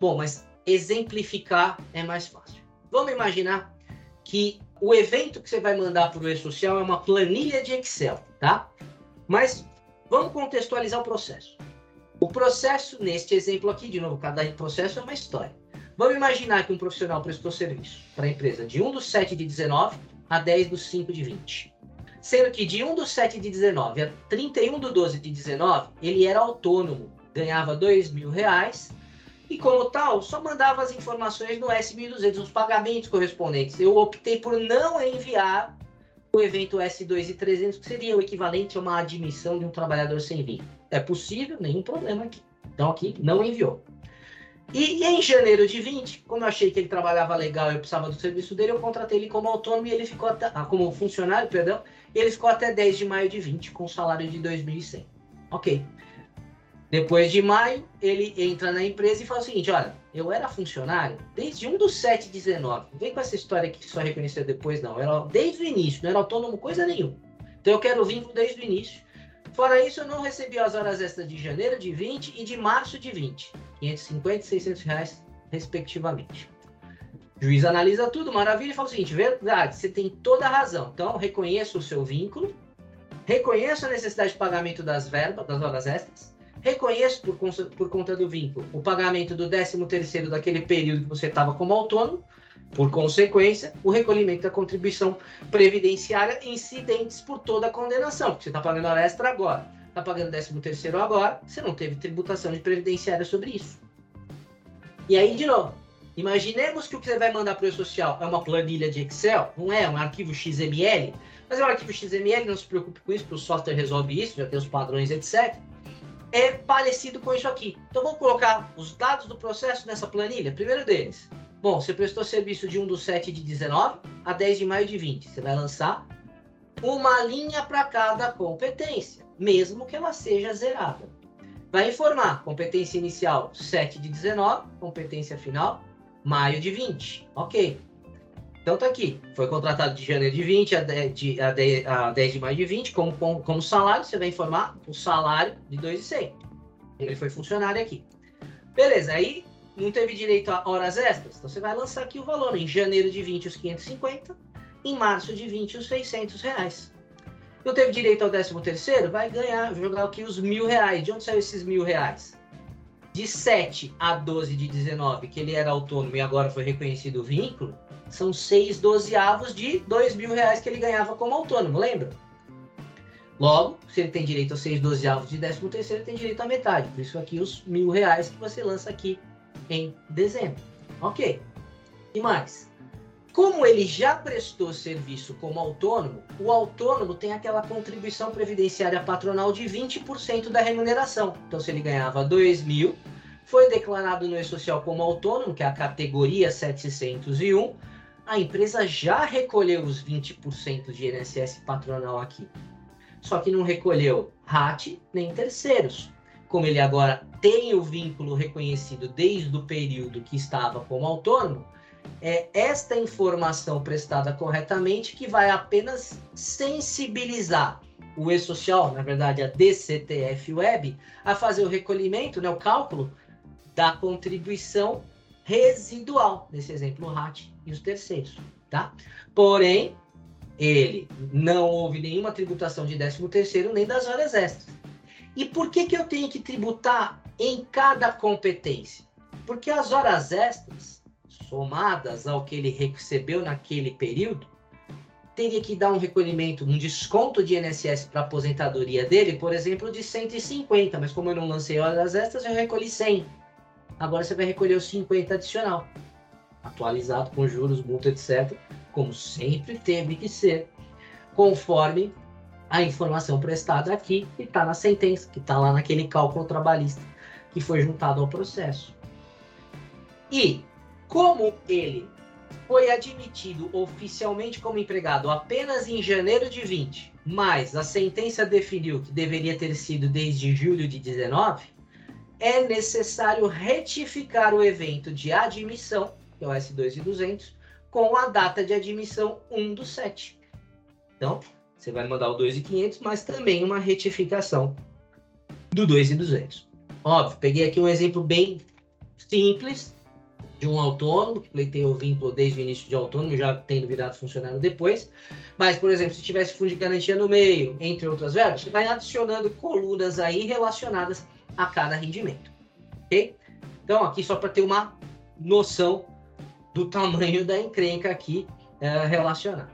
Bom, mas exemplificar é mais fácil. Vamos imaginar que o evento que você vai mandar para o e-social é uma planilha de Excel, tá? Mas vamos contextualizar o processo. O processo, neste exemplo aqui, de novo, cada processo é uma história. Vamos imaginar que um profissional prestou serviço para a empresa de 1 do 7 de 19 a 10 do 5 de 20. Sendo que de 1 do 7 de 19 a 31 do 12 de 19, ele era autônomo, ganhava 2 mil reais e, como tal, só mandava as informações no S1200, os pagamentos correspondentes. Eu optei por não enviar o evento S2 e 300, que seria o equivalente a uma admissão de um trabalhador sem vínculo. É possível, nenhum problema aqui. Então, aqui não enviou. E, em janeiro de 20, como eu achei que ele trabalhava legal e eu precisava do serviço dele, eu contratei ele como autônomo e ele ficou até, ah, como funcionário, perdão, e ele ficou até 10 de maio de 20 com salário de 2.100. Ok. Depois de maio, ele entra na empresa e fala o seguinte: olha, eu era funcionário desde 1 do 7 de 19. Não vem com essa história que só reconheceu depois, não. Era desde o início, não era autônomo coisa nenhuma. Então eu quero vínculo desde o início. Fora isso, eu não recebi as horas extras de janeiro de 20 e de março de 20. 550 e 600 reais, respectivamente. O juiz analisa tudo, maravilha, e fala o seguinte: verdade, você tem toda a razão. Então, reconheço o seu vínculo, reconheço a necessidade de pagamento das verbas, das horas extras, reconheço por, por conta do vínculo o pagamento do 13 terceiro daquele período que você estava como autônomo, por consequência, o recolhimento da contribuição previdenciária incidentes por toda a condenação, porque você está pagando hora extra agora, está pagando 13 terceiro agora, você não teve tributação de previdenciária sobre isso. E aí, de novo, Imaginemos que o que você vai mandar para o social é uma planilha de Excel, não é um arquivo XML, mas é um arquivo XML, não se preocupe com isso, porque o software resolve isso, já tem os padrões, etc. É parecido com isso aqui. Então vamos colocar os dados do processo nessa planilha. Primeiro deles. Bom, você prestou serviço de 1 do 7 de 19 a 10 de maio de 20. Você vai lançar uma linha para cada competência, mesmo que ela seja zerada. Vai informar competência inicial 7 de 19, competência final maio de 20. Ok. Então tá aqui. Foi contratado de janeiro de 20 a 10 de, a 10, a 10 de maio de 20 como, como, como salário. Você vai informar o salário de 2,100. Ele foi funcionário aqui. Beleza, aí não teve direito a horas extras. Então você vai lançar aqui o valor. Em janeiro de 20, os 550. Em março de 20, os 600 reais. Não teve direito ao 13 terceiro? Vai ganhar, jogar aqui os mil reais. De onde saiu esses mil reais? de 7 a 12 de 19, que ele era autônomo e agora foi reconhecido o vínculo, são 6 dozeavos de 2 mil reais que ele ganhava como autônomo, lembra? Logo, se ele tem direito a 6 dozeavos de 13 terceiro, ele tem direito à metade. Por isso aqui os mil reais que você lança aqui em dezembro. Ok. E mais? Como ele já prestou serviço como autônomo, o autônomo tem aquela contribuição previdenciária patronal de 20% da remuneração. Então, se ele ganhava 2 mil, foi declarado no E-Social como autônomo, que é a categoria 701, a empresa já recolheu os 20% de INSS patronal aqui. Só que não recolheu RAT nem terceiros. Como ele agora tem o vínculo reconhecido desde o período que estava como autônomo, é esta informação prestada corretamente que vai apenas sensibilizar o e-social, na verdade a DCTF Web, a fazer o recolhimento, né, o cálculo da contribuição residual, nesse exemplo o RAT e os terceiros, tá? Porém, ele não houve nenhuma tributação de 13 terceiro nem das horas extras. E por que, que eu tenho que tributar em cada competência? Porque as horas extras somadas ao que ele recebeu naquele período, teria que dar um recolhimento, um desconto de INSS para aposentadoria dele, por exemplo, de 150, mas como eu não lancei horas extras, eu recolhi 100. Agora você vai recolher os 50 adicional, atualizado com juros, multa, etc., como sempre teve que ser, conforme a informação prestada aqui, que está na sentença, que está lá naquele cálculo trabalhista que foi juntado ao processo. E como ele foi admitido oficialmente como empregado apenas em janeiro de 20, mas a sentença definiu que deveria ter sido desde julho de 19, é necessário retificar o evento de admissão, que é o S2 e 200, com a data de admissão 1 do 7. Então, você vai mandar o 2 e 500, mas também uma retificação do 2 e 200. Óbvio, peguei aqui um exemplo bem simples de um autônomo, que pleiteia o vínculo desde o início de autônomo, já tendo virado funcionário depois. Mas, por exemplo, se tivesse fundo de garantia no meio, entre outras verbas, você vai adicionando colunas aí relacionadas a cada rendimento, ok? Então, aqui só para ter uma noção do tamanho da encrenca aqui é, relacionada.